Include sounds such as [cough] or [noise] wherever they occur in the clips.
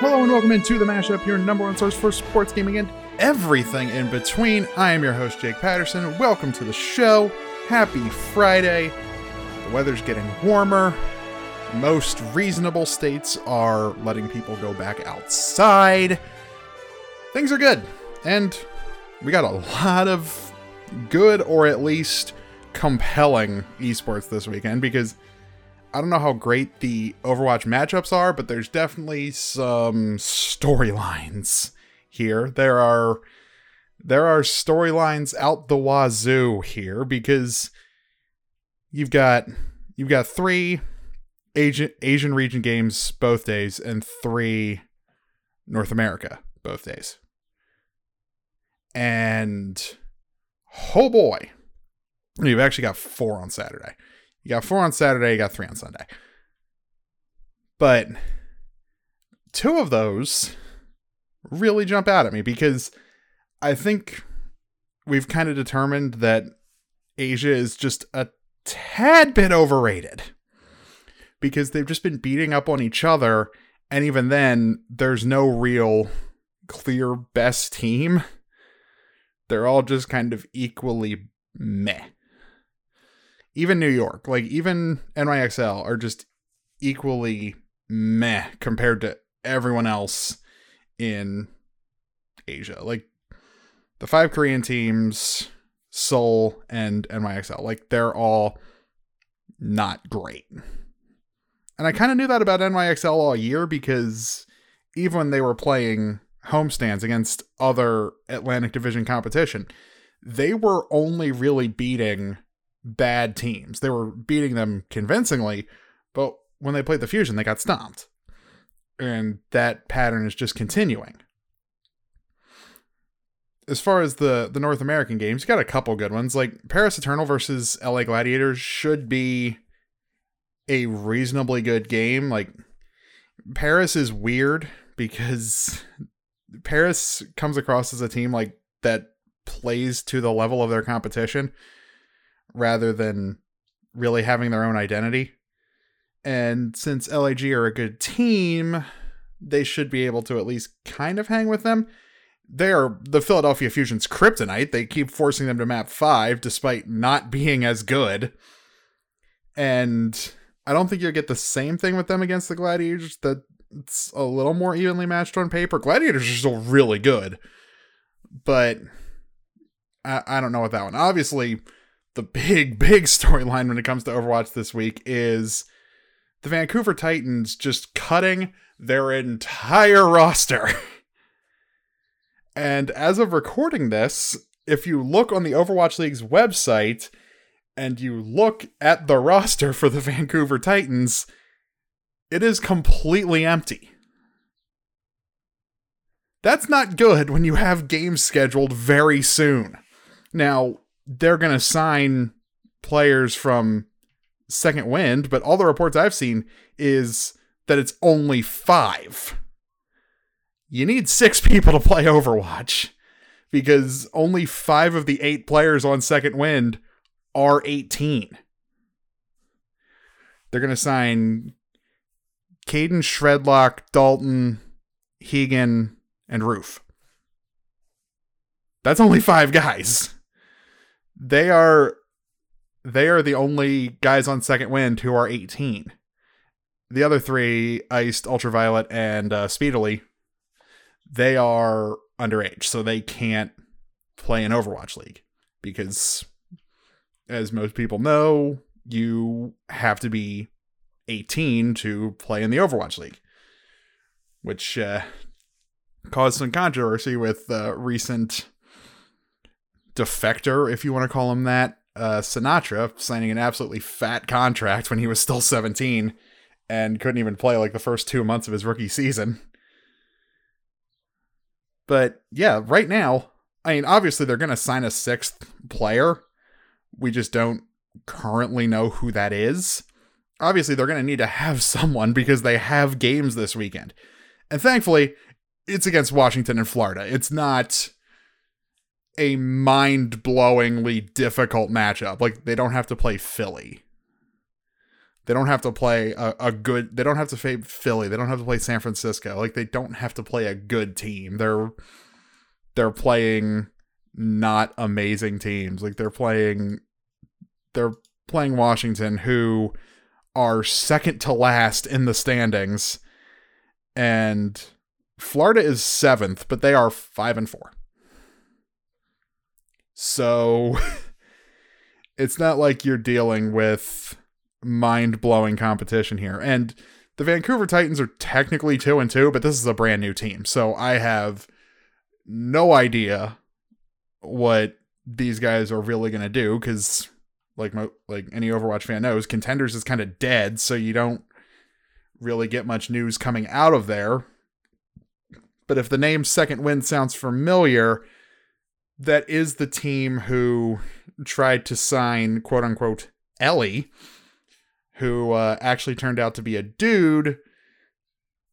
Hello and welcome into the mashup, your number one source for sports gaming and everything in between. I am your host, Jake Patterson. Welcome to the show. Happy Friday. The weather's getting warmer. Most reasonable states are letting people go back outside. Things are good. And we got a lot of good or at least compelling esports this weekend because I don't know how great the Overwatch matchups are, but there's definitely some storylines here. There are there are storylines out the wazoo here because you've got you've got three Asian Asian region games both days and three North America both days. And oh boy, you've actually got four on Saturday. You got four on Saturday, you got three on Sunday. But two of those really jump out at me because I think we've kind of determined that Asia is just a tad bit overrated because they've just been beating up on each other. And even then, there's no real clear best team. They're all just kind of equally meh even New York, like even NYXL are just equally meh compared to everyone else in Asia. Like the five Korean teams, Seoul and NYXL, like they're all not great. And I kind of knew that about NYXL all year because even when they were playing homestands against other Atlantic Division competition, they were only really beating bad teams. They were beating them convincingly, but when they played the Fusion, they got stomped. And that pattern is just continuing. As far as the the North American games, you got a couple good ones. Like Paris Eternal versus LA Gladiators should be a reasonably good game. Like Paris is weird because Paris comes across as a team like that plays to the level of their competition rather than really having their own identity. And since LAG are a good team, they should be able to at least kind of hang with them. They're the Philadelphia Fusion's kryptonite. They keep forcing them to map five despite not being as good. And I don't think you'll get the same thing with them against the Gladiators. That it's a little more evenly matched on paper. Gladiators are still really good, but I, I don't know what that one. Obviously, the big, [laughs] big storyline when it comes to Overwatch this week is the Vancouver Titans just cutting their entire [laughs] roster. and as of recording this, if you look on the Overwatch League's website and you look at the [laughs] roster for the Vancouver Titans, it is completely empty. That's not good when you have games scheduled very soon. Now, they're going to sign players from Second Wind, but all the reports I've seen is that it's only five. You need six [laughs] people to play Overwatch because only five of the eight players on Second Wind are 18. They're going to sign Caden Shredlock, Dalton, Hegan, and Roof. That's only five guys they are they are the only guys on second wind who are 18 the other three iced ultraviolet and uh, speedily they are underage so they can't play in overwatch league because as most people know you have to be 18 to play in the overwatch league which uh, caused some controversy with uh, recent defector, if you want to call him that, uh, Sinatraa signing an absolutely fat contract when he was still 17 and couldn't even play like the first two months of his rookie season. But yeah, right now, I mean, obviously they're going to sign a sixth player. We just don't currently know who that is. Obviously, they're going to need to have [laughs] someone because they have games this weekend. And thankfully, it's against Washington and Florida. It's not a mind blowingly difficult matchup. Like they don't have to play Philly. They don't have to play a, a good. They don't have to play Philly. They don't have to play San Francisco. Like they don't have to play a good team. They're they're playing not amazing teams. Like they're playing they're playing Washington, who are second to last in the standings, and Florida is seventh, but they are five and four. So [laughs] it's not like you're dealing with mind blowing competition here. And the Vancouver Titans are technically two and two, but this is a brand new team. So I have no idea what these guys are really going to do because like like any Overwatch fan knows, contenders is kind of dead, so you don't really get much news coming out of there. But if the name Second Wind sounds familiar, that is the team who tried to sign quote unquote Ellie, who uh, actually turned out to be a dude,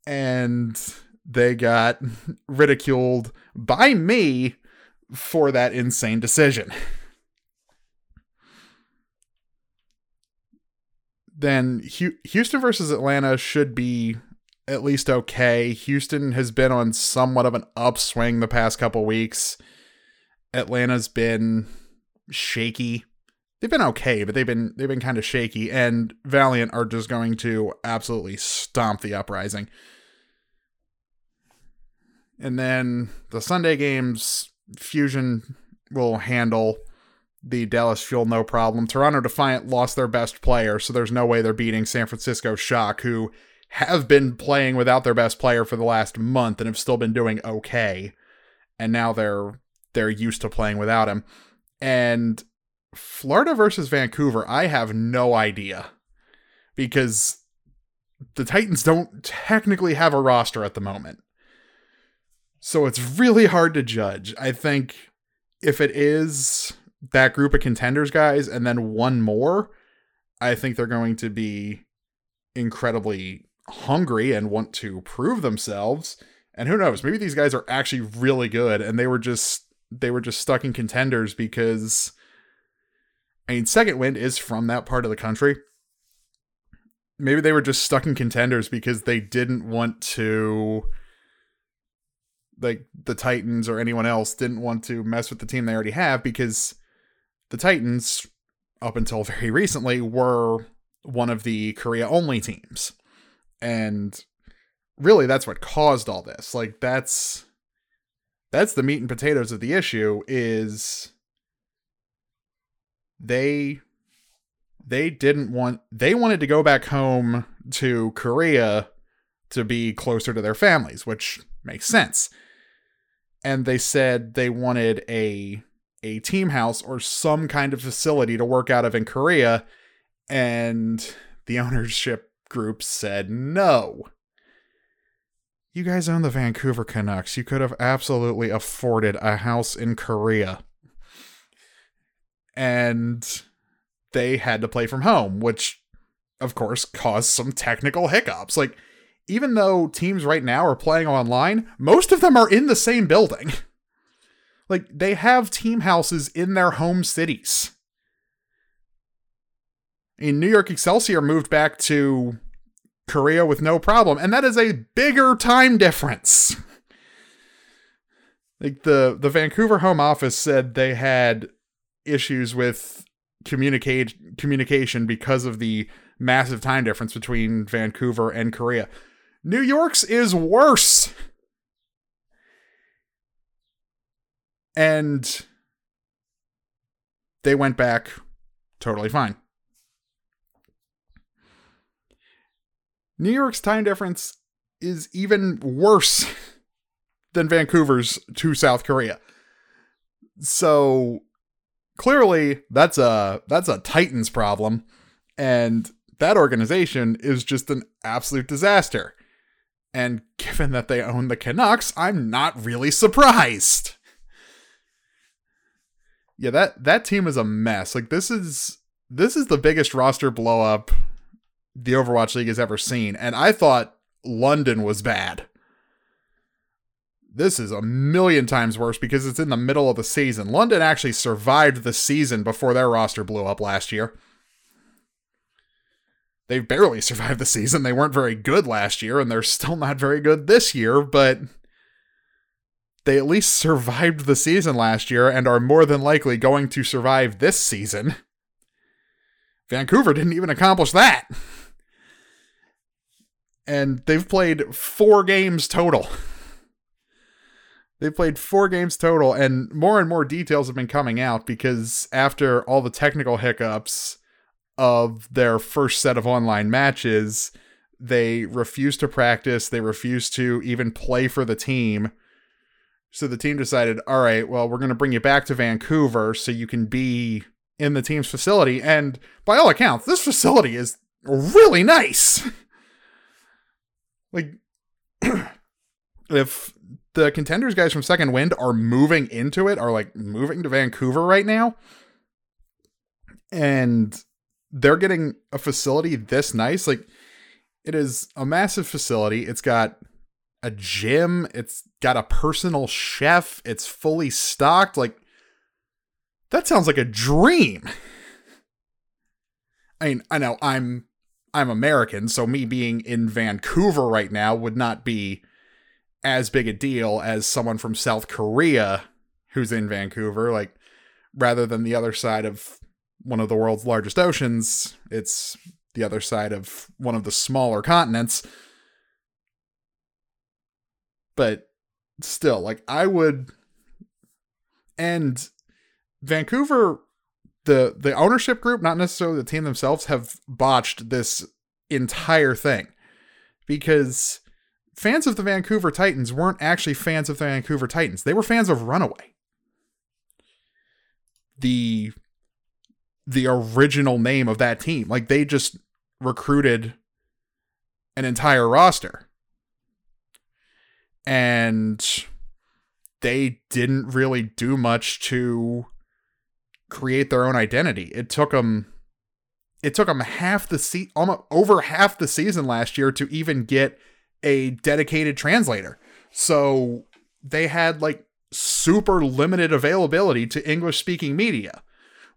and they got [laughs] ridiculed by me for that insane decision. then Houston versus Atlanta should be at least okay. Houston has been on somewhat of an upswing the past couple weeks. Atlanta's been shaky. They've been okay, but they've been they've been kind of shaky and Valiant are just going to absolutely stomp the uprising. And then the Sunday games Fusion will handle the Dallas Fuel no problem. Toronto Defiant lost their best player, so there's no way they're beating San Francisco Shock, who have been playing without their best player for the last month and have still been doing okay. And now they're they're used to playing without him. And Florida versus Vancouver, I have no idea. Because the Titans don't technically have a roster at the moment. So it's really hard to judge. I think if it is that group of contenders guys and then one more, I think they're going to be incredibly hungry and want to prove themselves. And who knows, maybe these guys are actually really good and they were just they were just stuck in contenders because I mean Second Wind is from that part of the country. Maybe they were just stuck in contenders because they didn't want to like the Titans or anyone else didn't want to mess with the team they already have because the Titans, up until [laughs] very recently, were one of the Korea only teams. And really that's what caused all this. Like that's that's the meat and potatoes of the issue is they they didn't want they wanted to go back home to Korea to be closer to their families, which makes sense. And they said they wanted a a team house or some kind of facility to work out of in Korea. And the [laughs] ownership group said no. You guys own the Vancouver Canucks. You could have absolutely afforded a house in Korea. And they had to play from home, which of course caused some technical hiccups. Like, even though teams right now are playing online, most of them are in the same building. [laughs] Like they have team houses in their home cities. In New York Excelsior moved back to Korea with no problem, and that is a bigger time difference. like the the Vancouver home office said they had issues with communicate communication because of the massive time difference between Vancouver and Korea. New York's is worse. And they went back totally fine. New York's time difference is even worse [laughs] than Vancouver's to South Korea. So clearly that's a that's a Titans problem and that organization is just an absolute disaster. And given that they own the Canucks, I'm not really surprised yeah, that that team is a mess. Like this is this is the biggest roster blow up the Overwatch League has ever seen, and I thought London was bad. This is a million times worse because it's in the middle of the season. London actually survived the season before their roster blew up last year. They barely [laughs] survived the season. They weren't very good last year, and they're still not very good this year, but they at least survived the season last year and are more than likely going to survive this season. Vancouver didn't even accomplish that. And they've played four games total. They played four games total, and more and more details have been coming out because after all the technical hiccups of their first set of online matches, they refused to practice. They refused to even play for the team. So the team decided, all right, well, we're going to bring you back to Vancouver so you can be in the team's facility. And by all accounts, this facility is really nice. [laughs] like, [clears throat] if the contenders guys from Second Wind are moving into it, are like moving to Vancouver right now, and they're getting a facility this nice, like, it is a massive facility. It's got a gym, it's got a personal chef, it's fully stocked. Like, that sounds like a dream. [laughs] I mean, I know I'm I'm American, so me being in Vancouver right now would not be as big a deal as someone from South Korea who's in Vancouver. Like, rather than the other side of one of the world's largest oceans, it's the other side of one of the smaller continents. But still, like, I would. And Vancouver, the the ownership group, not necessarily the team themselves, have botched this entire thing because fans of the Vancouver Titans weren't actually fans of the Vancouver Titans. They were fans of Runaway. The the original name of that team. Like they just recruited an entire roster. And they didn't really do much to create their own identity. It took them it took them half the se- almost over half the season last year to even get a dedicated translator. So they had like super limited availability to English speaking media,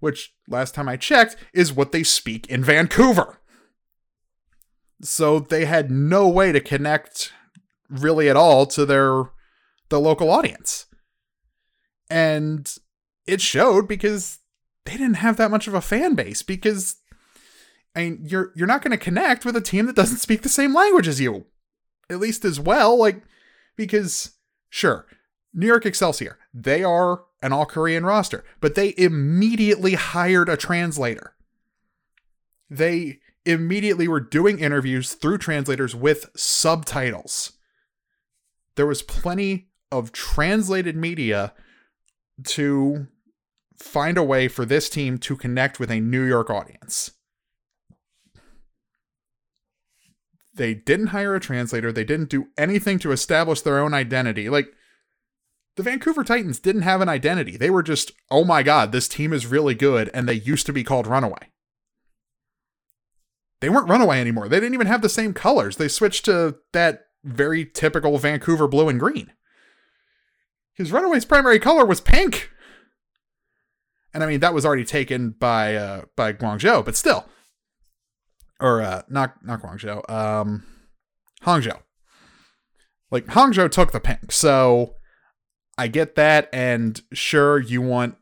which last time I checked is what they speak in Vancouver. So they had no way to connect really at all to their the local audience. And it showed because they didn't have that much of a fan base because I mean you're you're not going to connect with a team that doesn't speak the same language as you at least as well like because sure New York Excelsior they are an all Korean roster but they immediately hired a translator. They immediately were doing interviews through translators with subtitles. There was plenty of translated media to find a way for this team to connect with a New York audience. They didn't hire a translator, they didn't do anything to establish their own identity. Like, the Vancouver Titans didn't have an identity. They were just, oh my god, this team is really good, and they used to be called Runaway. They weren't Runaway anymore. They didn't even have the same colors. They switched to that very typical Vancouver blue and green. His Runaway's primary color was pink and I mean that was already taken by uh by Guangzhou, but still, or uh not not Guangzhou, um, Hangzhou. Like Hangzhou took the pink, so I get that, and sure you want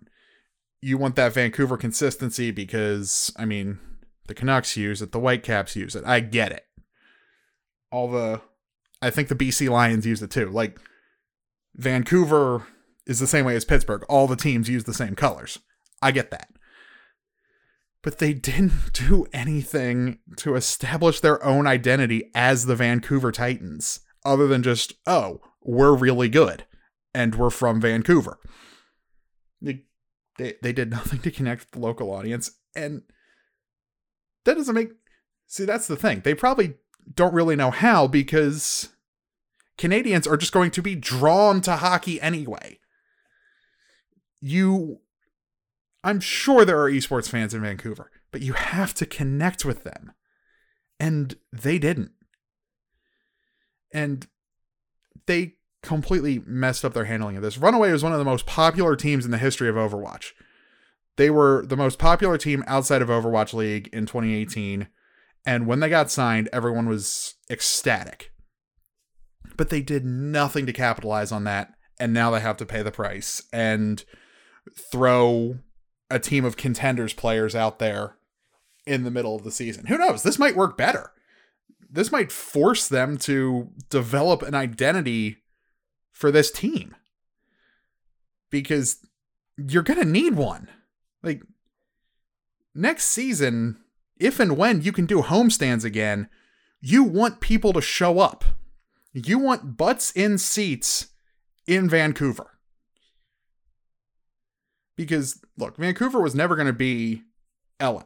you want that Vancouver consistency because I mean the Canucks use it, the Whitecaps use it. I get it. All the I think the BC Lions use it too. Like Vancouver is the same way as Pittsburgh. All the teams use the same colors. I get that. But they didn't [laughs] do anything to establish their own identity as the Vancouver Titans, other than just, oh, we're really good and we're from Vancouver. They, they, they did [laughs] nothing to connect with the local audience. And that doesn't make. See, that's the thing. They probably don't really know how because Canadians are just going to be drawn to hockey anyway. You I'm sure there are esports fans in Vancouver, but you have to connect with them. And they didn't. And they completely messed up their handling of this. Runaway was one of the most popular teams in the history of Overwatch. They were the most popular team outside of Overwatch League in 2018, And when they got signed, everyone was ecstatic. But they did nothing to capitalize on that. And now they have to pay the price and throw a team of contenders players out there in the middle of the season. Who knows? This might work better. This might force them to develop an identity for this team because you're going to need one. Like next season, if and when you can do homestands again, you want people to show up. You want butts in seats in Vancouver. Because, look, Vancouver was never going to be LA.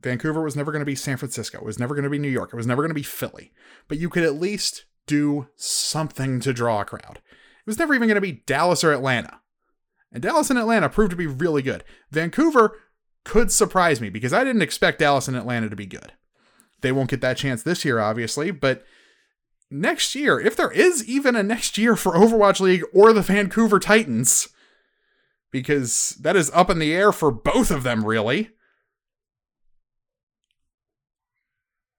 Vancouver was never going to be San Francisco. It was never going to be New York. It was never going to be Philly. But you could at least do something to draw a crowd. It was never even going to be Dallas or Atlanta. And Dallas and Atlanta proved to be really good. Vancouver could surprise me because I didn't expect Dallas and Atlanta to be good. They won't get that chance this year, obviously, but next year, if there is even a next year for Overwatch League or the Vancouver Titans, because that is up in the air for both of them, really.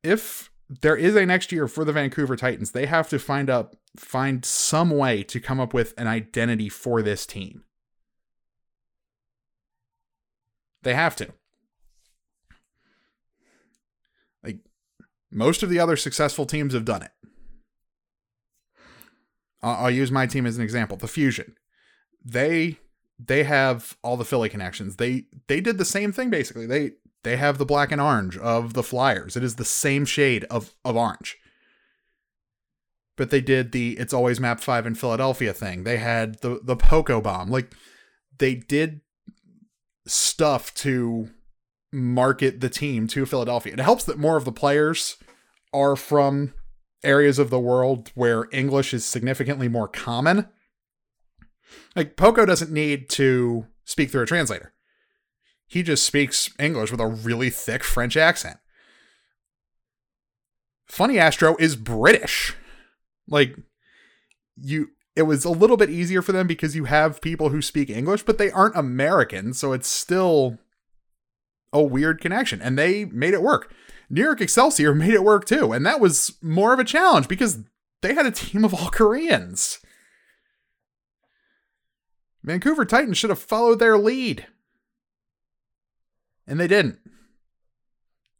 If there is a next year for the Vancouver Titans, they have to find up find some way to come up with an identity for this team. They have to. Like most of the other successful teams have done it. I'll, I'll use my team as an example, the Fusion. They they have all the Philly connections. They they did the same thing basically. They they have the black and orange of the Flyers. It is the same shade of of orange. But they did the it's always map 5 in Philadelphia thing. They had the the Poko bomb. Like they did stuff to market the team to Philadelphia. It helps that more of the players are from areas of the world where English is significantly more common. Like Poko doesn't need to speak through a translator. He just speaks English with a really thick French accent. Funny Astro is British. Like you it was a little bit easier for them because you have people who speak English, but they aren't American, so it's still a weird connection. And they made it work. New York Excelsior [laughs] made it work too, and that was more of a challenge because they had a team of all Koreans. Vancouver Titans should have followed their lead. And they didn't.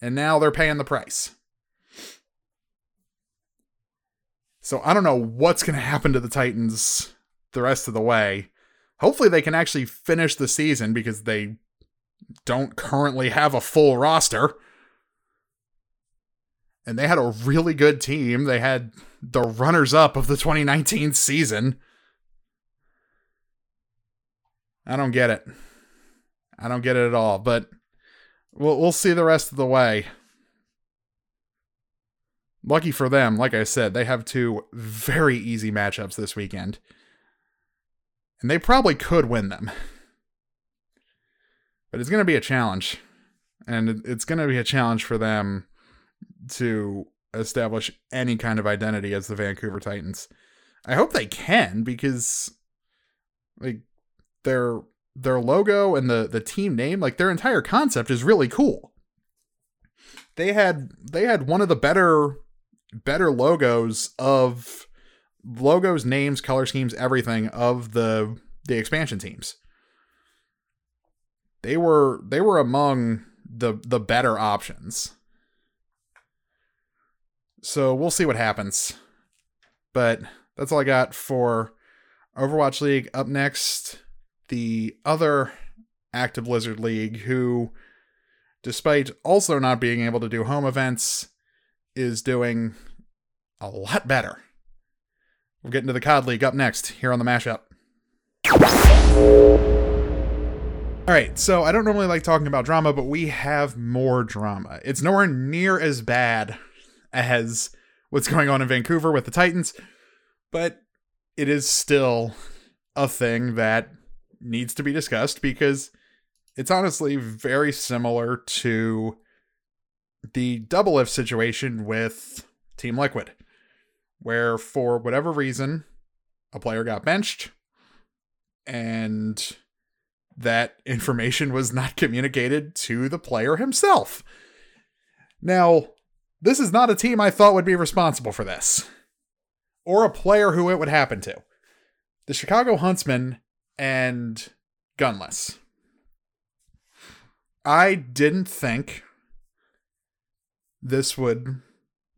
And now they're paying the price. So I don't know what's going to happen to the Titans the rest of the way. Hopefully they can actually finish the season because they don't currently have a full roster. And they had a really good team. They had the runners up of the 2019 season. I don't get it. I don't get it at all, but we'll we'll see the rest of the way. Lucky for them, like I said, they have two very easy matchups this weekend. And they probably could win them. But it's going to be a challenge. And it's going to be a challenge for them to establish any kind of identity as the Vancouver Titans. I hope they can because like their their logo and the the team name, like their entire concept is really cool. They had they had one of the better better logos of logos, names, color schemes, everything of the the expansion teams. They were they were among the the better options. So we'll see what happens. But that's all I got for Overwatch League. Up next, the other Active Blizzard League, who, despite also not being able to do home events, is doing a lot better. We'll get into the COD League up next here on the mashup. All right, so I don't normally like talking about drama, but we have more drama. It's nowhere near as bad as what's going on in Vancouver with the Titans, but it is still a thing that needs to be discussed because it's honestly very similar to the Doublelift situation with Team Liquid, where for whatever reason, a player got benched and that [laughs] information was not communicated to the player himself. Now, this is not a team I thought would be responsible for this, or a player who it would happen to. The Chicago Huntsmen and Gunless. I didn't think this would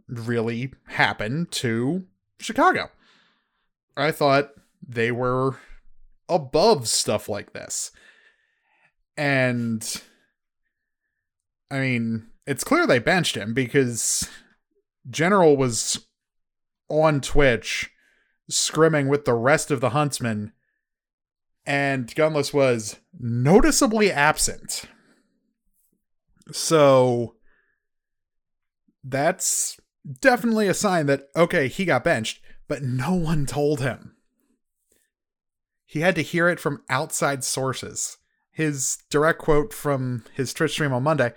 really happen to Chicago. I thought they were above stuff like this. And I mean, it's clear they benched him because General was on Twitch scrimming with the rest of the huntsmen and Gunless was noticeably absent. So that's definitely a sign that, okay, he got benched, but no one told him. He had to hear it from outside sources. His direct quote from his Twitch stream on Monday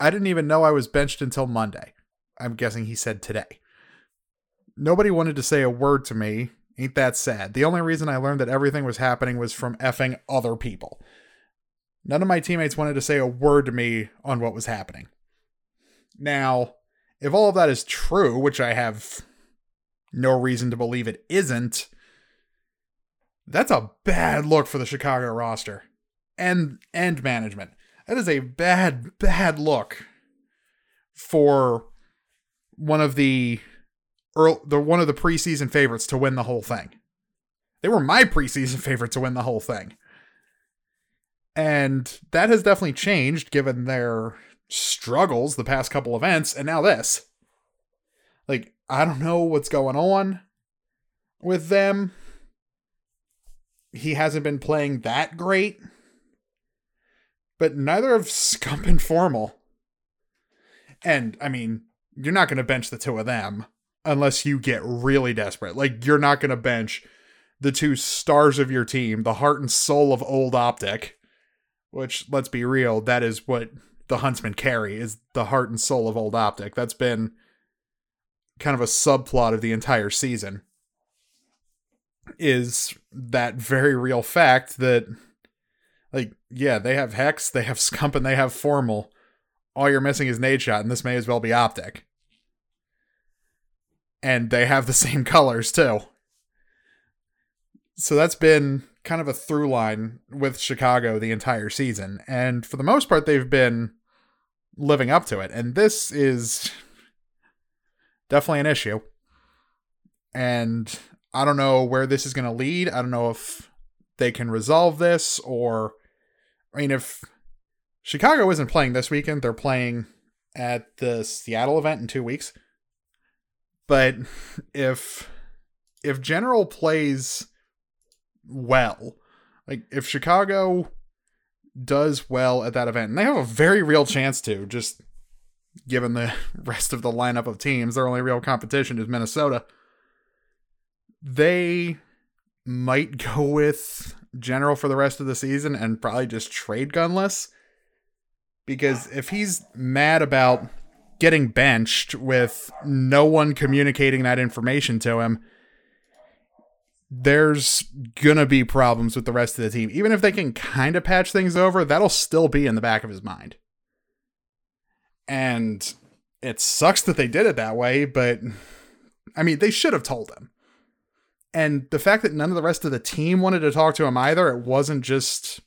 I didn't even know I was benched until Monday. I'm guessing he said today. Nobody wanted to say a word to me. Ain't that sad? The only reason I learned that everything was happening was from effing other people. None of my teammates wanted to say a word to me on what was happening. Now, if all of that is true, which I have no reason to believe it isn't, that's a bad look for the Chicago roster and and management. That is a bad bad look for one of the early, the one of the preseason favorites to win the whole thing. They were my preseason [laughs] favorite to win the whole thing. And that has definitely changed given their struggles the past couple events and now this. Like I don't know what's going on with them. He hasn't been playing that great. But neither of [laughs] Scump and Formal. And I mean, you're not going to bench the two of them unless you get really desperate. Like you're not going to bench the two stars of your team, the heart and soul of Old Optic, which let's be real, that is what the Huntsmen carry is the heart and soul of Old Optic. That's been kind of a subplot of the entire season is that very real fact that like yeah they have Hecz they have scump and they have formal all you're missing is Nade Shot and this may as well be optic and they have the [laughs] same colors too so that's been kind of a through line with chicago the entire season and for the most part they've been living up to it and this is [laughs] definitely an issue. And I don't know where this is going to lead. I don't know if they can resolve this or I mean if Chicago isn't playing this weekend, they're playing at the Seattle event in 2 weeks. But if if General plays well, like if Chicago does well at that event, and they have a very real chance to, just given the [laughs] rest of the lineup of teams. Their only real competition is Minnesota. They might [laughs] go with General for the rest of the season and probably just trade Gunless. Because if he's mad about getting benched with no one communicating that information to him, there's gonna be problems with the rest of the team. Even if they can kind of patch things over, that'll still be in the back of his mind. And it sucks that they did it that way, but I mean, they should have told him. And the fact that none of the rest of the team wanted to talk to him either, it wasn't just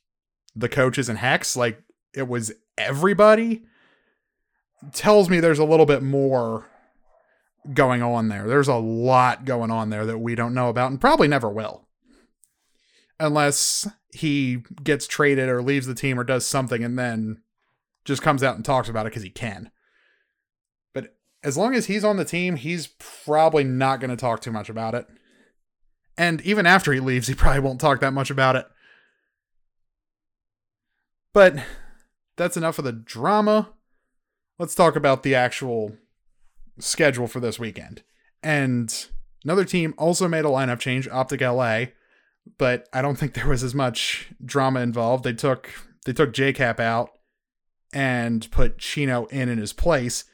the coaches and Hecz, like it was everybody, tells me there's a little bit more going on there. There's a lot going on there that we don't know about and probably never will. Unless he gets traded or leaves the team or does something and then just comes out and talks about it because he can. But as long as he's on the team, he's probably not going to talk too much about it. And even after he leaves, he probably won't talk that much about it. But that's enough of the drama. Let's talk about the actual schedule for this weekend. And another team also made a lineup change, Optic LA, but I don't think there was as much drama involved. They took they took JCap out and put Chino in in his place.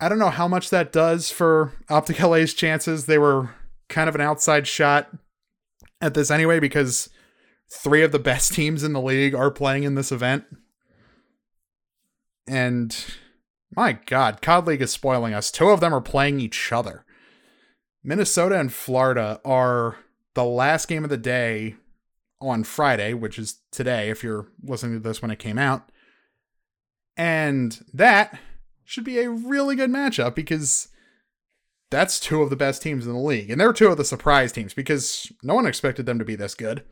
I don't know how much that does for Optic LA's chances. They were kind of an outside shot at this anyway because three of the best [laughs] teams in the league are playing in this event. And My God, COD League is spoiling us. Two of them are playing each other. Minnesota and Florida are the last game of the day on Friday, which is today if you're listening to this when it came out. And that should be a really good matchup because that's two of the best teams in the league. And they're two of the surprise teams because no one expected them to be this good.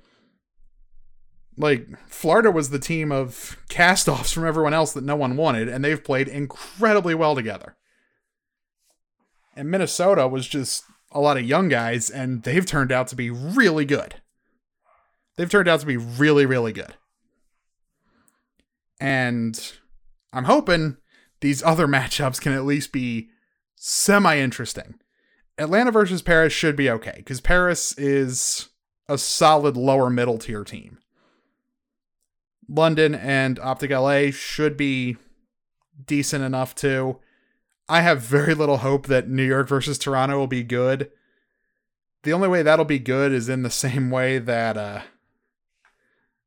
Like, Florida was the team of cast offs from everyone else that no one wanted, and they've played incredibly well together. And Minnesota was just a lot of young guys, and they've turned out to be really good. They've turned out to be really, really good. And I'm hoping these other [laughs] matchups can at least be semi interesting. Atlanta versus Paris should be okay because Paris is a solid lower middle tier team. London and Optic LA should be decent enough too. I have very little hope that New York versus Toronto will be good. The only way that'll be good is in the same way that uh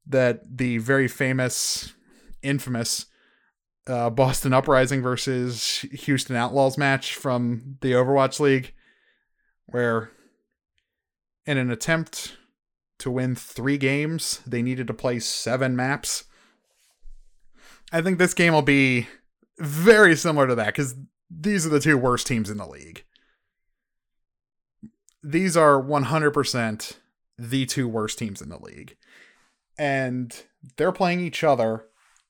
that the very famous infamous uh, Boston Uprising versus Houston Outlaws match from the Overwatch League, where in an attempt to win three games, they needed to play seven maps. I think this game will be very similar to that because these are the two worst teams in the league. These are 100% the two worst teams in the league. And they're playing each other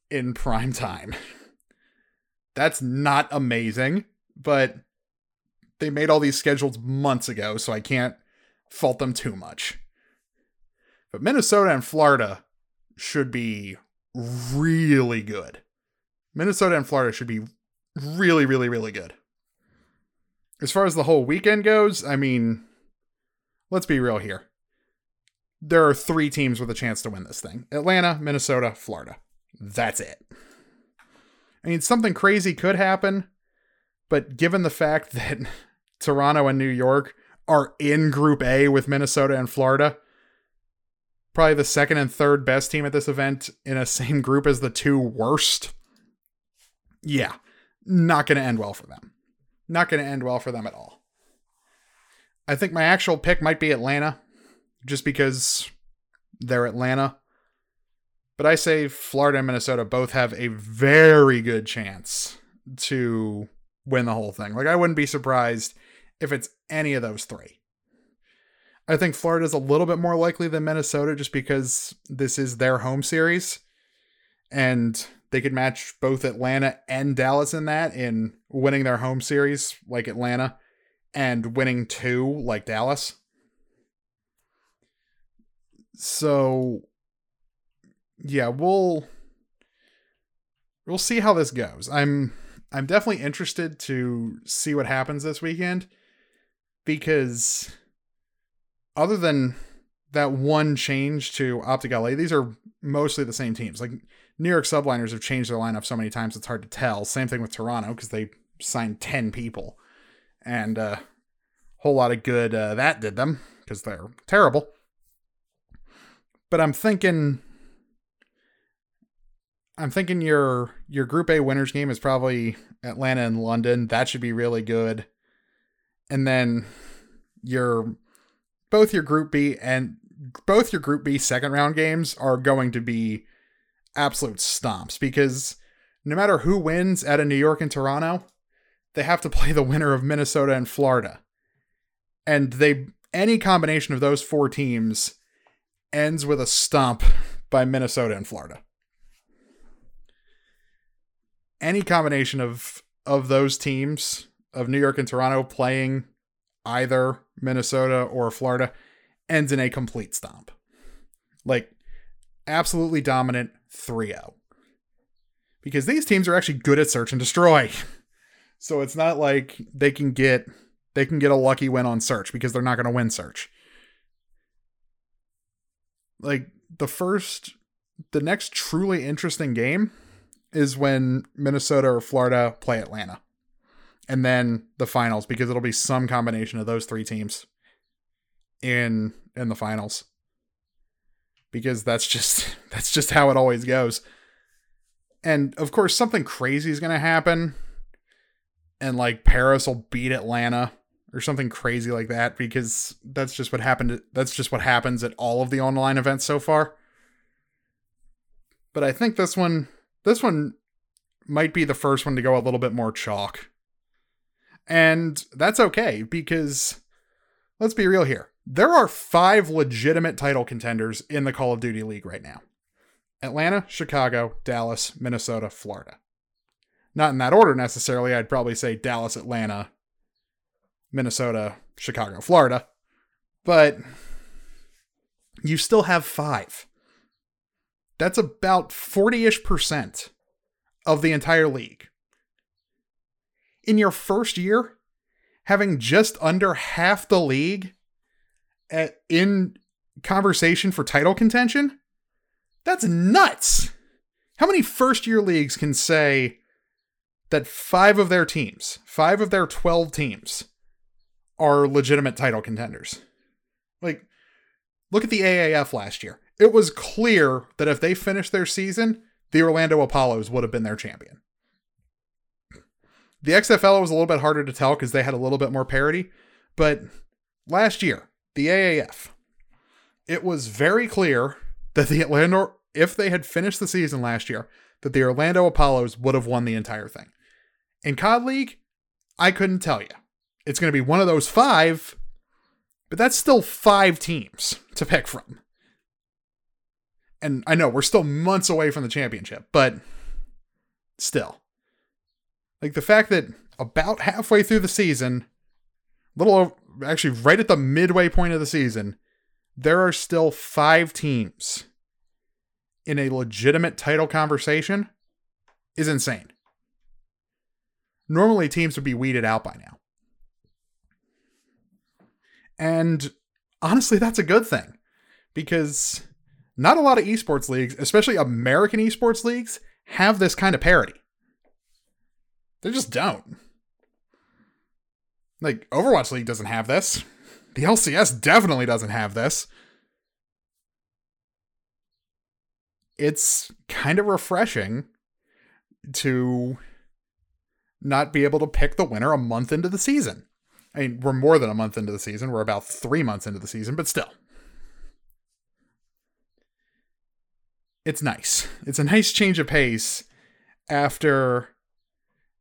in prime time. [laughs] That's not amazing, but they made all these schedules months ago, so I can't fault them too much. But Minnesota and Florida should be really good. Minnesota and Florida should be really, really, really good. As far as the whole weekend goes, I mean, let's be real here. There are three teams with a chance to win this thing Atlanta, Minnesota, Florida. That's it. I mean, something crazy could happen, but given the fact [laughs] that Toronto and New York are in Group A with Minnesota and Florida, probably the second and third best team at this event in a same group as the two worst. Yeah, not going to end well for them. Not going to end well for them at all. I think my actual pick might be Atlanta, just because they're Atlanta. But I say Florida and Minnesota both have a very good chance to win the whole thing. Like, I wouldn't be surprised if it's any of those three. I think Florida's a little bit more likely than Minnesota just because this is their home series. And they could match both Atlanta and Dallas in that in winning their home series, like Atlanta, and winning two, like Dallas. So yeah, we'll we'll see how this goes. I'm I'm definitely interested to see what happens this weekend because other than that one change to Optic LA, these are mostly the same teams. Like New York Subliners have changed their lineup so many times it's hard to tell. Same thing with Toronto because they signed 10 people. And a uh, whole lot of good uh, that did them because they're terrible. But I'm thinking I'm thinking your your Group A winners game is probably Atlanta and London. That should be really good. And then your both your Group B and both your Group B second round games are going to be absolute stomps because no matter who wins out of New York and Toronto, they have to [laughs] play the winner of Minnesota and Florida. And they any combination of those four teams ends with a stomp by Minnesota and Florida any combination of of those teams of New York and Toronto playing either Minnesota or Florida ends in a complete stomp. Like absolutely dominant 3-0. Because these teams are actually good at search and destroy. [laughs] So it's not like they can get they can get a lucky win on search because they're not going to win search. Like the first the next truly interesting game is when Minnesota or Florida play Atlanta. And then the finals because it'll be some combination of those three teams in in the finals. Because that's just [laughs] that's just how it always goes. And of course something crazy is going to happen and like Paris will beat Atlanta or something crazy like that because that's just what happened. That's just what happens at all of the online events so far. But I think this one, this one might be the first one to go a little bit more chalk. And that's okay because let's be real here. There are five legitimate title contenders in the Call of Duty League right now Atlanta, Chicago, Dallas, Minnesota, Florida. Not in that order necessarily. I'd probably say Dallas, Atlanta, Minnesota, Chicago, Florida. But you still have five. That's about 40 ish percent of the entire league. In your first year, having just under half the league at, in conversation for title contention, that's nuts. How many first year leagues can say that five of their teams, five of their 12 teams, are legitimate title contenders? Like, look at the AAF last year. It was clear that if they finished their season, the Orlando Apollos would have been their champion. The XFL was a little bit harder to tell because they had a little bit more parity, but last year, the AAF, it was very clear that the Orlando, if they had finished the season last year, that the Orlando Apollos would have won the entire thing. In COD League, I couldn't tell you. It's going to be one of those five, but that's still five teams to pick from. And I know we're still months away from the championship, but still. Like the fact that about halfway through the season, little actually right at the midway point of the season, there are still five teams in a legitimate title conversation is insane. Normally, teams would be weeded out by now. And honestly, that's a good thing because not a lot of esports leagues, especially American esports leagues, have this kind of parity. They just don't. Like, Overwatch League doesn't have this. The LCS definitely doesn't have this. It's kind of refreshing to not be able to pick the winner a month into the season. I mean, we're more than a month into the season. We're about three months into the season, but still. It's nice. It's a nice change of pace after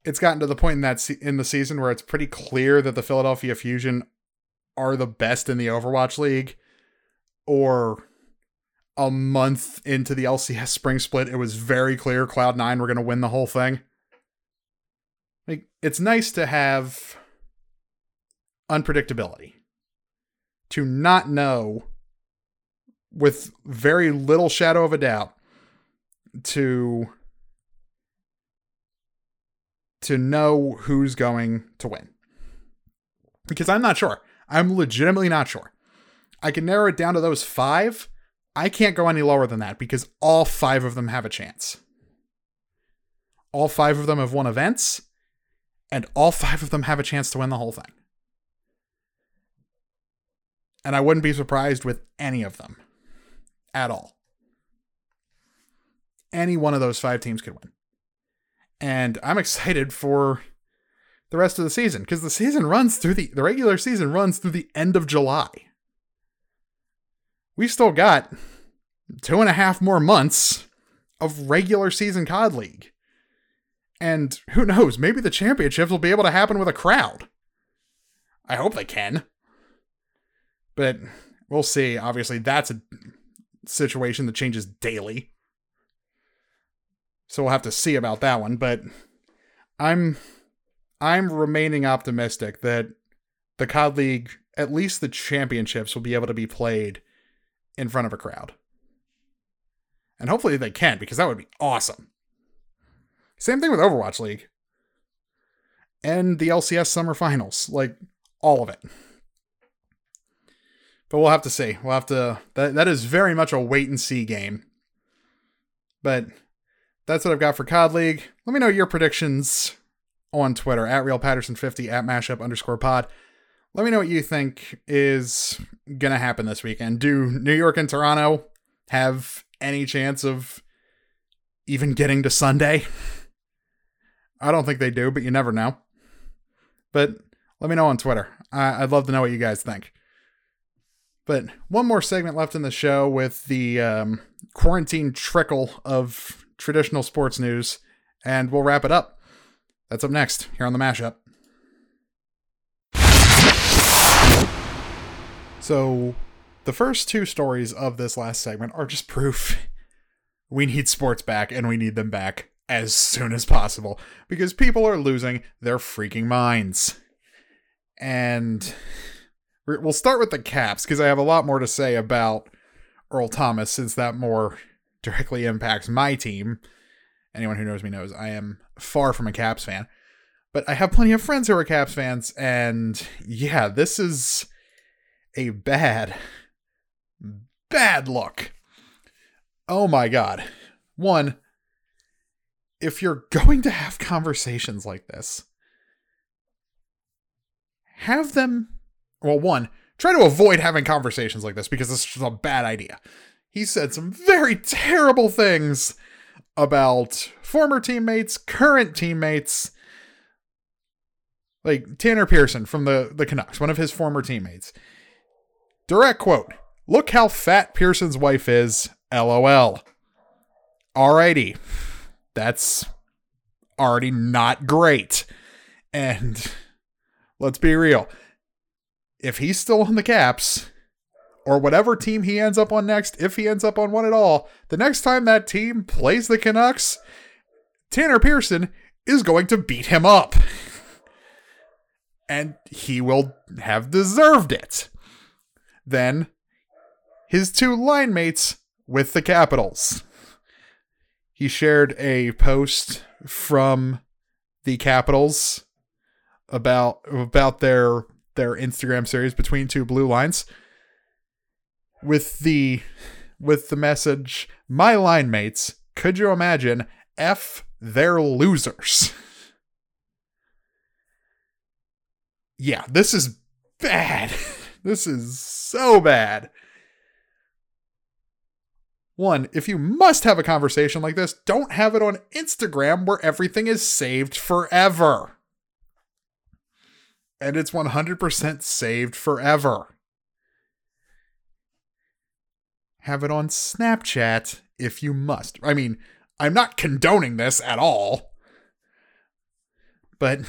it's gotten to the point in that se- in the season where it's pretty clear that the Philadelphia Fusion are the best in the Overwatch League or a month into the LCS spring split it was very clear Cloud9 were going to win the whole thing. Like it's nice to have unpredictability. To not know with very little shadow of a doubt to to know who's going to win. Because I'm not sure. I'm legitimately not sure. I can narrow it down to those 5. I can't go any lower than that because all 5 of them have a chance. All 5 of them have won events and all 5 of them have a chance to win the whole thing. And I wouldn't be surprised with any of them at all. Any one of those five teams could win. And I'm excited for the rest of the season because the season runs through the the regular season runs through the end of July. We've still got two and a half more months of regular season COD League. And who knows, maybe the championships will be able to happen with a crowd. I hope they can. But we'll see. Obviously, that's a situation that changes daily. So we'll have to see about that one, but I'm I'm remaining optimistic that the COD League, at least the championships, will be able to be played in front of a crowd. And hopefully they can, because that would be awesome. Same thing with Overwatch League. And the LCS Summer Finals. Like, all of it. But we'll have to see. We'll have to. That that is very much a wait and see game. But that's what I've got for COD League. Let me know your predictions on Twitter at RealPatterson50 at mashup underscore pod. Let me know what you think is gonna happen this weekend. Do New York and Toronto have any chance of even getting to Sunday? I don't think they do, but you never know. but let me know on Twitter. I- I'd love to know what you guys think. But one more segment left in the show with the um, quarantine trickle of traditional sports news, and we'll wrap it up. That's up next here on the mashup. So, the first two stories of this last segment are just proof we need sports back and we need them back as soon as possible because people are losing their freaking minds. And we'll start with the Caps because I have a lot more to say about Earl Thomas since that more directly impacts my team. Anyone who knows me knows I am far from a Caps fan. But I have plenty of friends who are Caps fans, and yeah, this is a bad, bad look. Oh my god. One, if you're going to have conversations like this, have them. Well, one, try to avoid having conversations like this because this is a bad idea. He said some very terrible things about former teammates, current teammates, like Tanner Pearson from the, the Canucks, one of his former teammates. Direct quote Look how fat Pearson's wife is. LOL. Alrighty. That's already not great. And let's be real. If he's still on the Caps, or whatever team he ends up on next, if he ends up on one at all, the next time that team plays the Canucks, Tanner Pearson is going to beat him up. And he will have deserved it. Then his two line mates with the Capitals. He shared a post from the Capitals about about their their Instagram series between two blue lines with the with the message my line mates could you imagine f they're losers yeah this is bad [laughs] this is so bad one, if you must have a conversation like this, don't have it on Instagram where everything is saved forever. And it's 100% saved forever. Have it on Snapchat if you must. I mean, I'm not condoning this at all. But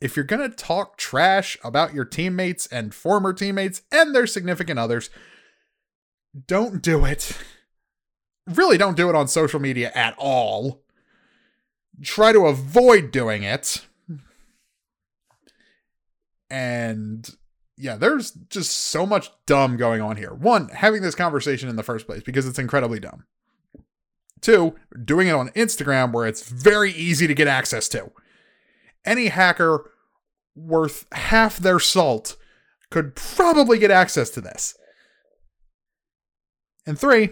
if you're going to talk trash about your teammates and former teammates and their significant others, don't do it really don't do it on social media at all. Try to avoid doing it. And yeah, there's just so much dumb going on here. One, having this conversation in the first place because it's incredibly dumb. Two, doing it on Instagram where it's very easy to get access to. Any hacker worth half their salt could probably get access to this. And three,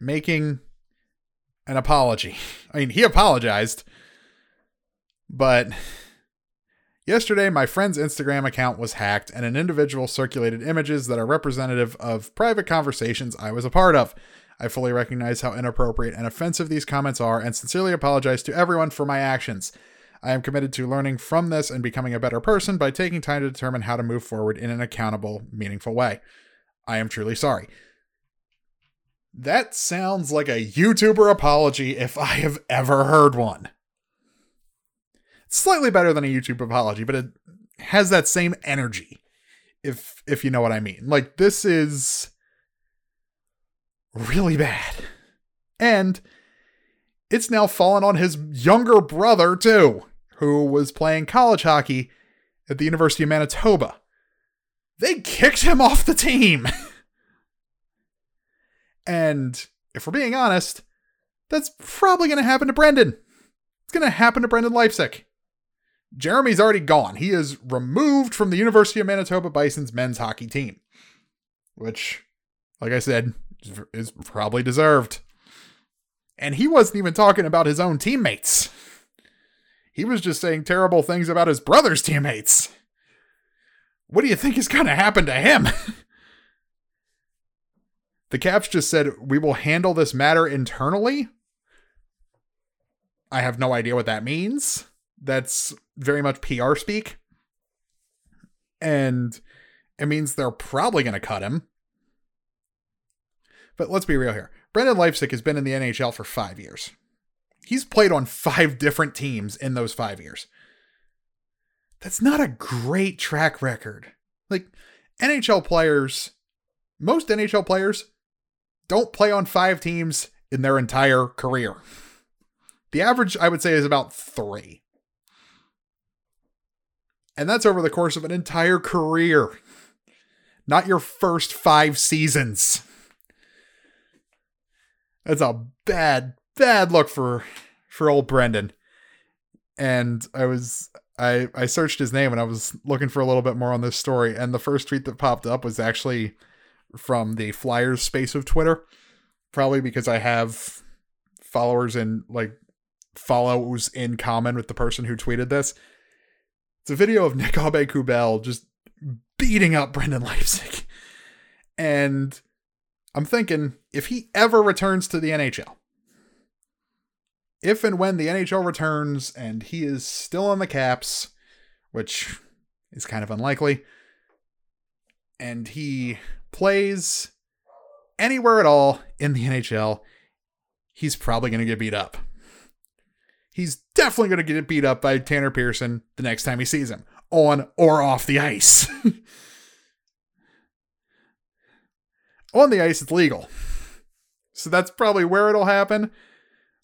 making an apology. [laughs] I mean, he apologized, but yesterday my friend's Instagram account was hacked and an individual circulated images that are representative of private conversations I was a part of. I fully recognize how inappropriate and offensive these comments are and sincerely apologize to everyone for my actions. I am committed to learning from this and becoming a better person by taking time to determine how to move forward in an accountable, meaningful way. I am truly sorry. That sounds like a YouTuber apology if I have ever heard one. Slightly better than a YouTube apology, but it has that same energy. If if you know what I mean. Like this is really bad. And it's now fallen on his younger brother too, who was playing college hockey at the University of Manitoba. They kicked him off the team. [laughs] And if we're being honest, that's probably going to happen to Brendan. It's going to happen to Brendan Leipsic. Jeremy's already gone. He is removed from the University of Manitoba Bison's men's hockey team, which, like I said, is probably deserved. And he wasn't even talking about his own teammates. He was just saying terrible things about his brother's teammates. What do you think is going to happen to him? [laughs] The Caps just said, we will handle this matter internally. I have no idea what that means. That's very much PR speak. And it means they're probably going to cut him. But let's be real here. Brendan Leipsic has been in the NHL for five years. He's played on five different teams in those five years. That's not a great track record. Like, NHL players, most NHL players don't play on five teams in their entire career. The average, I would say, is about three. And that's over the course of an entire career, not your first five seasons. That's a bad, bad look for for old Brendan. And I was I I searched his name and I was looking for a little bit more on this story. And the first tweet that popped up was actually from the Flyers space of Twitter. Probably because I have followers and like follows in common with the person who tweeted this. It's a video of Nick Aube-Kubel just beating up Brendan Leipsic. And I'm thinking if he ever returns to the NHL, if and when the NHL returns and he is still on the Caps, which is kind of unlikely, and he plays anywhere at all in the NHL, he's probably going to get beat up. He's definitely going to get beat up by Tanner Pearson the next time he sees him, on or off the ice. [laughs] on the ice, it's legal. So that's probably where it'll happen.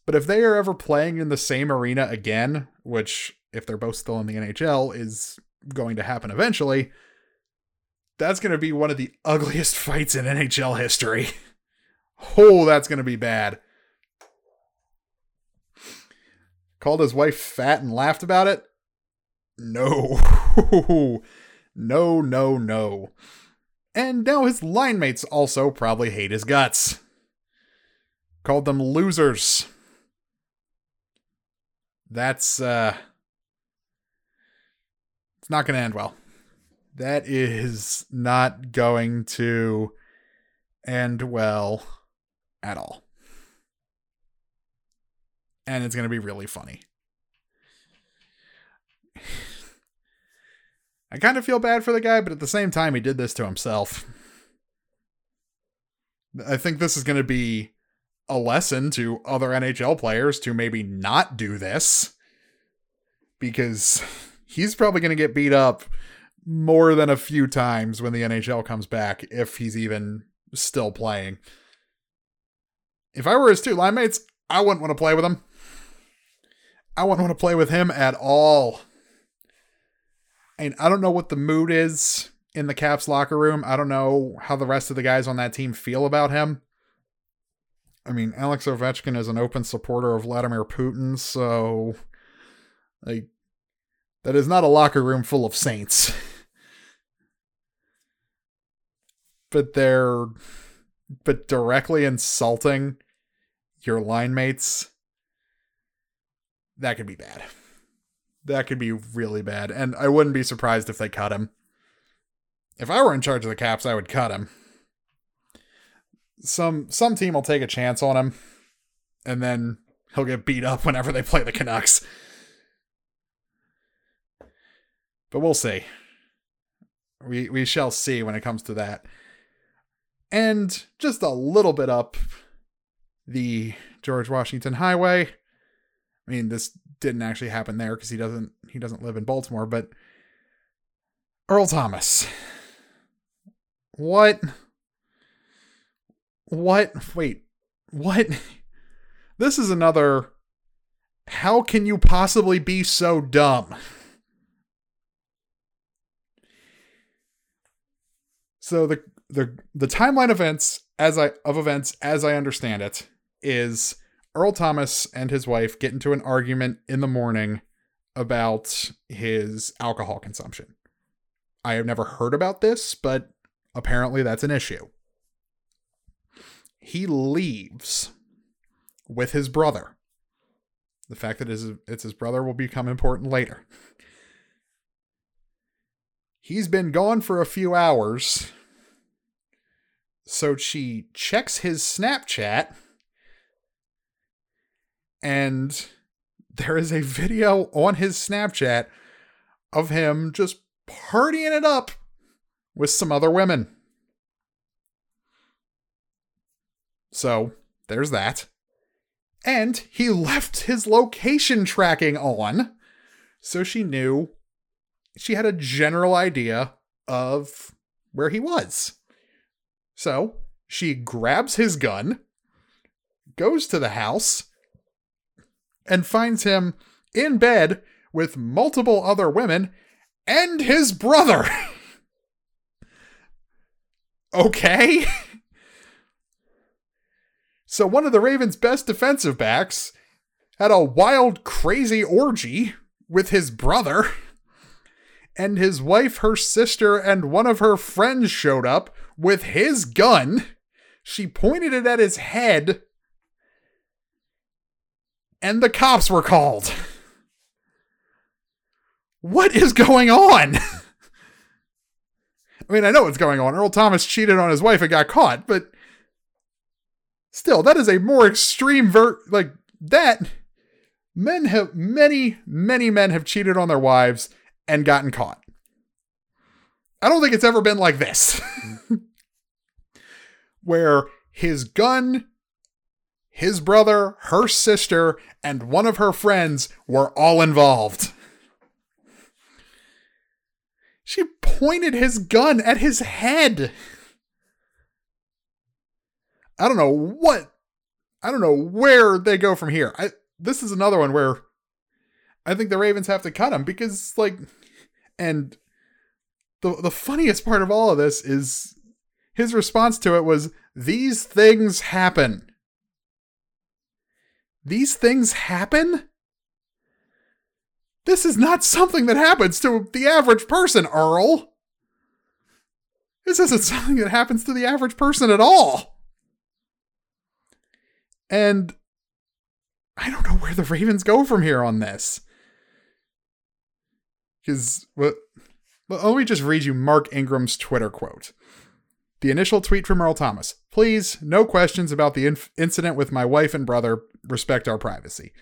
But if they are ever playing in the same arena again, which, if they're both still in the NHL, is going to happen eventually, that's going to be one of the ugliest [laughs] fights in NHL history. oh, that's going to be bad. Called his wife fat and laughed about it? No. [laughs] no, no, no. And now his line mates also probably hate his guts. Called them losers. That's, uh. It's not going to end well. That is not going to end well at all. And it's going to be really funny. [sighs] I kind of feel bad for the guy, but at the same time, he did this to himself. I think this is going to be a lesson to other NHL players to maybe not do this because [laughs] he's probably going to get beat up more than a few times when the NHL comes back if he's even still playing. If I were his two line mates, I wouldn't want to play with him. I wouldn't want to play with him at all. And I don't know what the mood is in the Caps locker room. I don't know how the rest of the guys on that team feel about him. I mean, Alex Ovechkin is an open supporter of Vladimir Putin, so like that is not a locker room full of saints. [laughs] but they're but directly insulting your line mates that could be bad that could be really bad. And I wouldn't be surprised if they cut him. If I were in charge of the Caps, I would cut him. Some some team will take a chance on him, and then he'll get beat up [laughs] whenever they play the Canucks. But we'll see. We we shall see when it comes to that. And just a little bit up the George Washington Highway. I mean, this didn't actually happen there because he doesn't he doesn't live in Baltimore, but Earl Thomas. What? What? Wait. What? [laughs] This is another how can you possibly be so dumb? So the the the timeline events as I of events as I understand it is Earl Thomas and his wife get into an argument in the morning about his alcohol consumption. I have never heard about this, but apparently that's an issue. He leaves with his brother. The fact that it's his brother will become important later. He's been gone for a few hours. So she checks his Snapchat and there is a video on his Snapchat of him just partying it up with some other women. So there's that. And he left his location tracking on so she knew she had a general idea of where he was. So she grabs his gun, goes to the house, and finds him in bed with multiple other women and his brother. [laughs] okay. [laughs] so one of the Ravens' best defensive backs had a wild, crazy orgy with his brother. [laughs] And his wife, her sister, and one of her friends showed up with his gun. She pointed it at his head. And the cops were called. What is going on? [laughs] I mean, I know what's going on. Earl Thomas cheated on his wife and got caught, but still, that is a more extreme ver like that. Men have many, many men have cheated on their wives and gotten caught. I don't think it's ever been like this. [laughs] Where his gun, his brother, her sister, and one of her friends were all involved. She pointed his gun at his head. I don't know what I don't know where they go from here. I this is another one where I think the Ravens have to cut him because like and the the funniest part of all of this is his response to it was these things happen. These things happen? This is not something that happens to the average person, Earl. This isn't something that happens to the average person at all. And I don't know where the Ravens go from here on this. Because, well, let me just read you Mark Ingram's Twitter quote. The initial tweet from Earl Thomas. Please, no questions about the inf- incident with my wife and brother. Respect our privacy.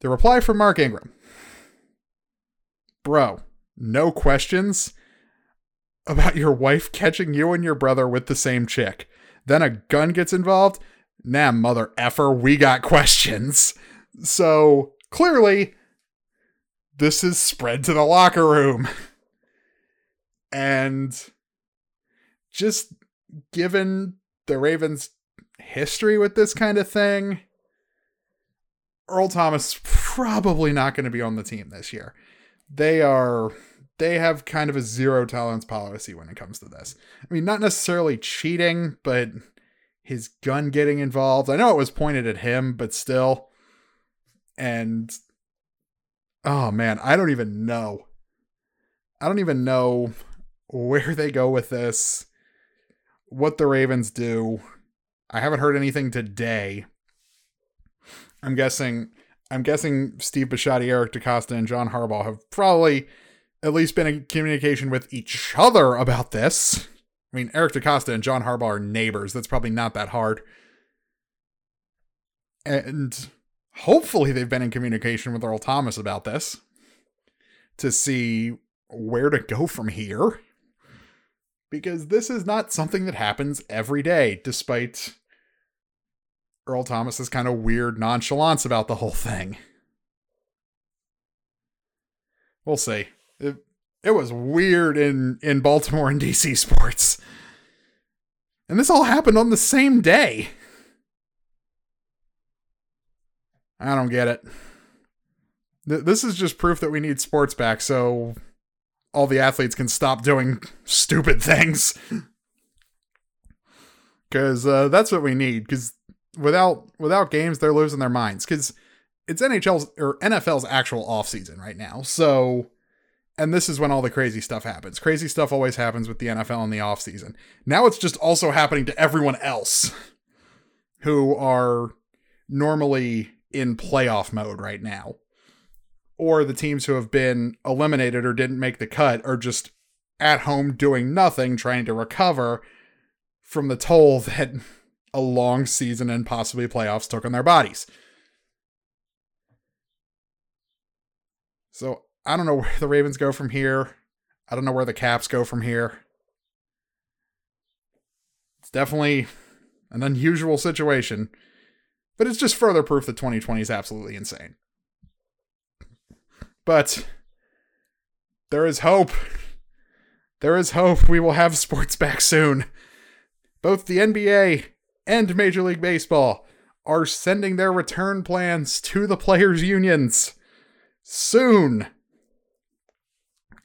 The reply from Mark Ingram Bro, no questions about your wife catching you and your brother with the same chick. Then a gun gets involved. Nah, mother effer, we got questions. So clearly, this is spread to the locker room. And just given the Ravens' history with this kind of thing, Earl Thomas probably not going to be on the team this year. They are they have kind of a zero tolerance policy when it comes to this. I mean, not necessarily cheating, but his gun getting involved. I know it was pointed at him, but still. And oh man, I don't even know. I don't even know where they go with this, what the Ravens do. I haven't heard anything today, I'm guessing I'm guessing Steve Bisciotti, Eric DeCosta, and John Harbaugh have probably at least been in communication with each other about this. I mean, Eric DeCosta and John Harbaugh are neighbors. That's probably not that hard. And hopefully they've been in communication with Earl Thomas about this to see where to go from here. Because this is not something that happens every day, despite Earl Thomas's kind of weird nonchalance about the whole thing. We'll see. It, it was weird in, in Baltimore and DC sports. And this all happened on the same day. I don't get it. Th- this is just proof that we need sports back so all the athletes can stop doing stupid things. Because uh, that's what we need. Because without without games, they're losing their minds because it's NHL's or NFL's actual off season right now. So, and this is when all the crazy stuff happens. Crazy stuff always happens with the NFL in the off season. Now it's just also happening to everyone else who are normally in playoff mode right now. Or the teams who have been eliminated or didn't make the cut are just at home doing nothing, trying to recover from the toll [laughs] that a long season and possibly playoffs took on their bodies. So I don't know where the Ravens go from here. I don't know where the Caps go from here. It's definitely an unusual situation, but it's just further proof that 2020 is absolutely insane. But there is hope. There is hope. We will have sports back soon. Both the NBA and Major League Baseball are sending their return plans to the players' unions soon.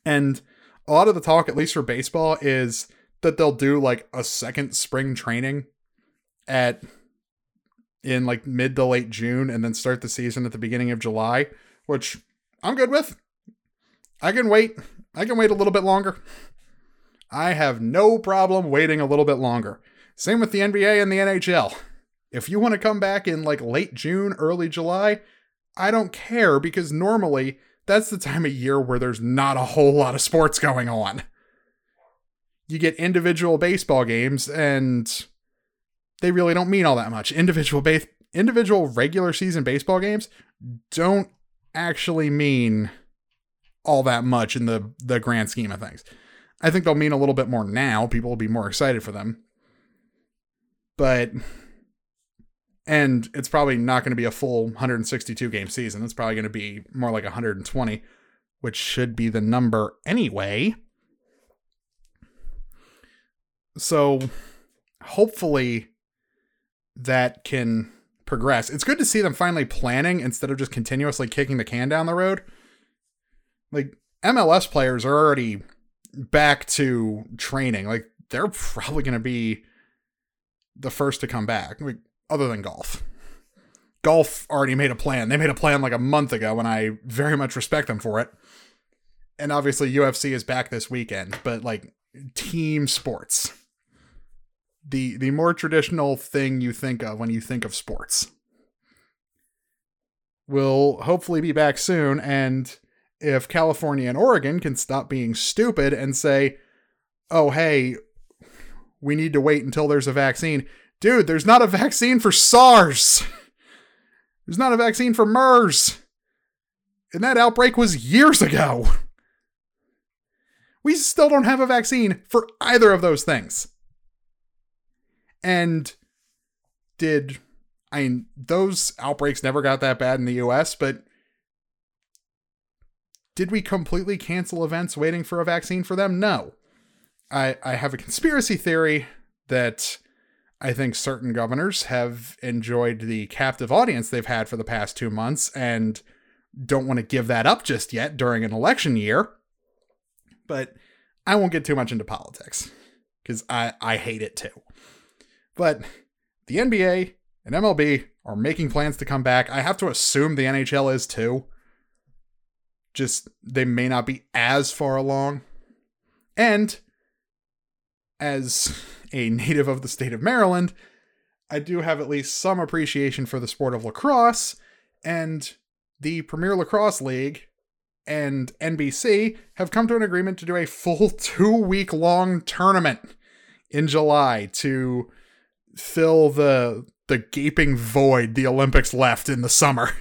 And a lot of the talk, at least for baseball, is that they'll do like a second spring training at in like mid to late June and then start the season at the beginning of July, which I'm good with. I can wait. I can wait a little bit longer. I have no problem waiting a little bit longer. Same with the NBA and the NHL. If you want to come back in like late June, early July, I don't care because normally that's the time of year where there's not a whole lot of sports going on. You get individual baseball games and they really don't mean all that much. Individual base individual regular season baseball games don't actually mean all that much in the the grand scheme of things. I think they'll mean a little bit more now. People will be more excited for them. But and it's probably not going to be a full 162 game season. It's probably going to be more like 120, which should be the number anyway. So hopefully that can progress. It's good to see them finally planning instead of just continuously kicking the can down the road. Like MLS players are already back to training. Like they're probably going to be the first to come back. Like other than golf. Golf already made a plan. They made a plan like a month ago, and I very much respect them for it. And obviously, UFC is back this weekend, but like team sports, the the more traditional thing you think of when you think of sports, We'll hopefully be back soon. And if California and Oregon can stop being stupid and say, "Oh, hey, we need to wait until there's a vaccine," Dude, there's not a vaccine for SARS. There's not a vaccine for MERS. And that outbreak was years ago. We still don't have a vaccine for either of those things. And did I mean those outbreaks never got that bad in the US, but did we completely cancel events waiting for a vaccine for them? No. I I have a conspiracy theory that I think certain governors have enjoyed the captive audience they've had for the past two months and don't want to give that up just yet during an election year. But I won't get too much into politics because I, I hate it too. But the NBA and MLB are making plans to come back. I have to assume the NHL is too. Just they may not be as far along. And as a native of the state of Maryland, I do have at least some appreciation for the sport of lacrosse, and the Premier Lacrosse League and NBC have come to an agreement to do a full [laughs] two week long tournament in July to fill the the gaping void the Olympics left in the summer.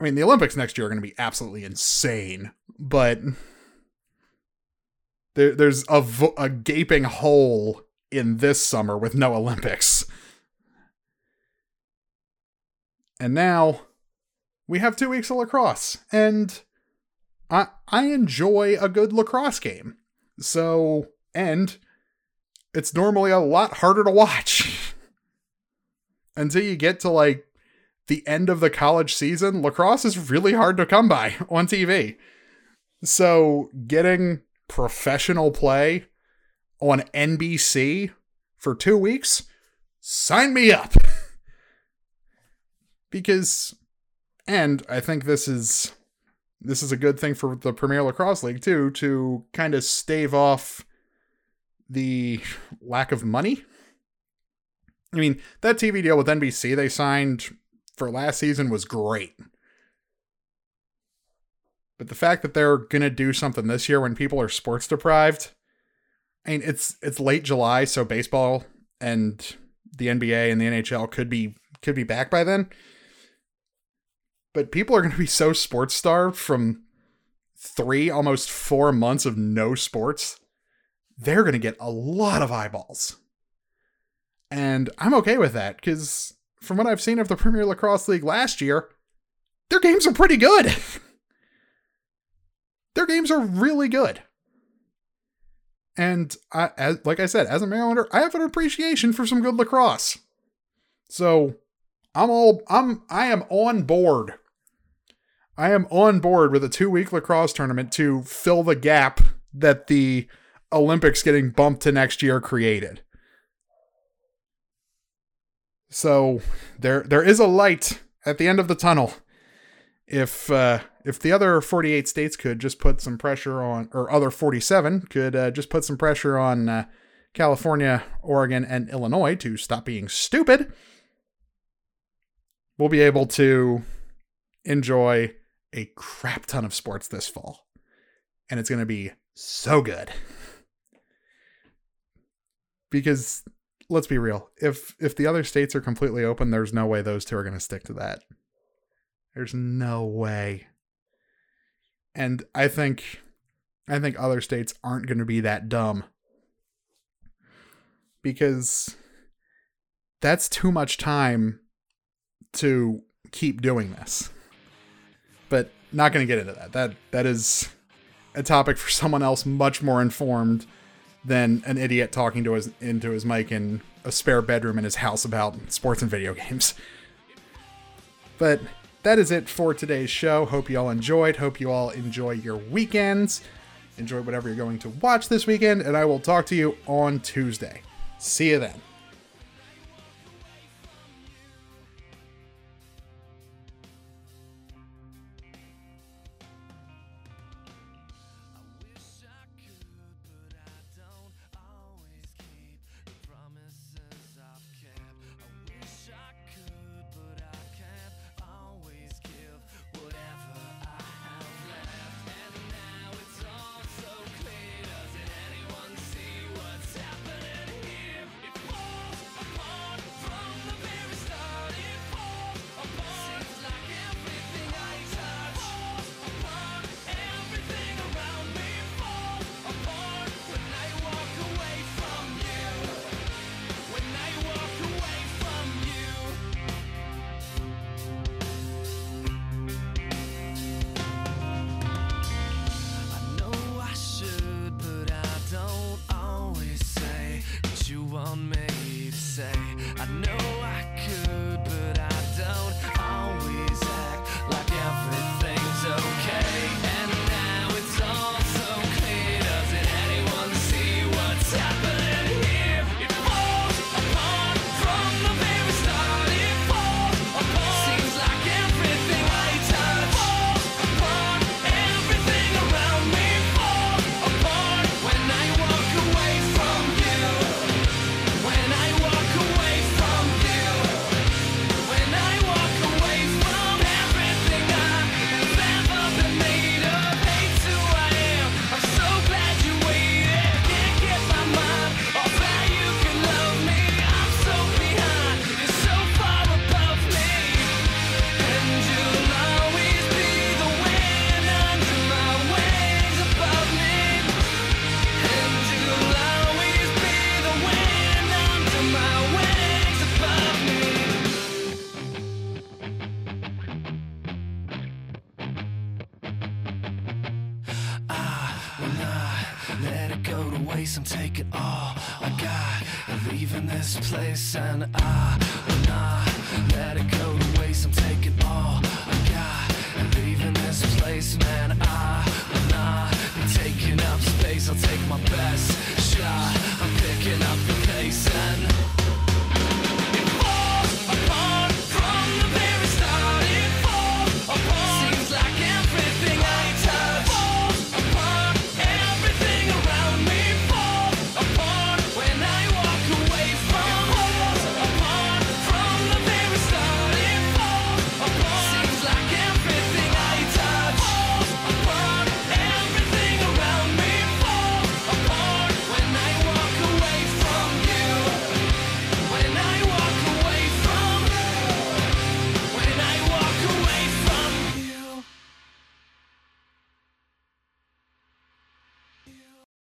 I mean, the Olympics next year are going to be absolutely insane, but there, there's a, vo- a gaping hole in this summer with no Olympics. And now we have two weeks of lacrosse, and I I enjoy a good lacrosse game. So and it's normally a lot harder to watch [laughs] until you get to like the end of the college season. Lacrosse is really hard to come by [laughs] on TV. So getting professional play on NBC for two weeks, sign me up. [laughs] because, and I think this is this is a good thing for the Premier Lacrosse League too to kind of stave off the lack of money. I mean, that TV deal with NBC they signed for last season was great. But the fact that they're gonna do something this year when people are sports deprived, I mean it's it's late July, so baseball and the NBA and the NHL could be could be back by then. but people are going to be so sports starved from three, almost four months of no sports. They're going to get a lot of eyeballs. And I'm okay with that because from what I've seen of the Premier Lacrosse League last year, their games are pretty good. [laughs] their games are really good. And I, as, like I said, as a Marylander, I have an appreciation for some good lacrosse. So I'm all I'm I am on board. I am on board with a two week lacrosse tournament to fill the gap that the Olympics getting bumped to next year created. So there there is a light at the end of the tunnel. If uh, if the other 48 states could just put some pressure on, or other 47 could uh, just put some pressure on uh, California, Oregon, and Illinois to stop being stupid, we'll be able to enjoy a crap ton of sports this fall. And it's going to be so good. Because let's be real, if if the other states are completely open, there's no way those two are going to stick to that. There's no way. And I think I think other states aren't going to be that dumb. Because that's too much time to keep doing this. But not going to get into that. That that is a topic for someone else much more informed than an idiot talking to his into his mic in a spare bedroom in his house about sports and video games. But that is it for today's show. Hope you all enjoyed. Hope you all enjoy your weekends. Enjoy whatever you're going to watch this weekend, and I will talk to you on Tuesday. See you then.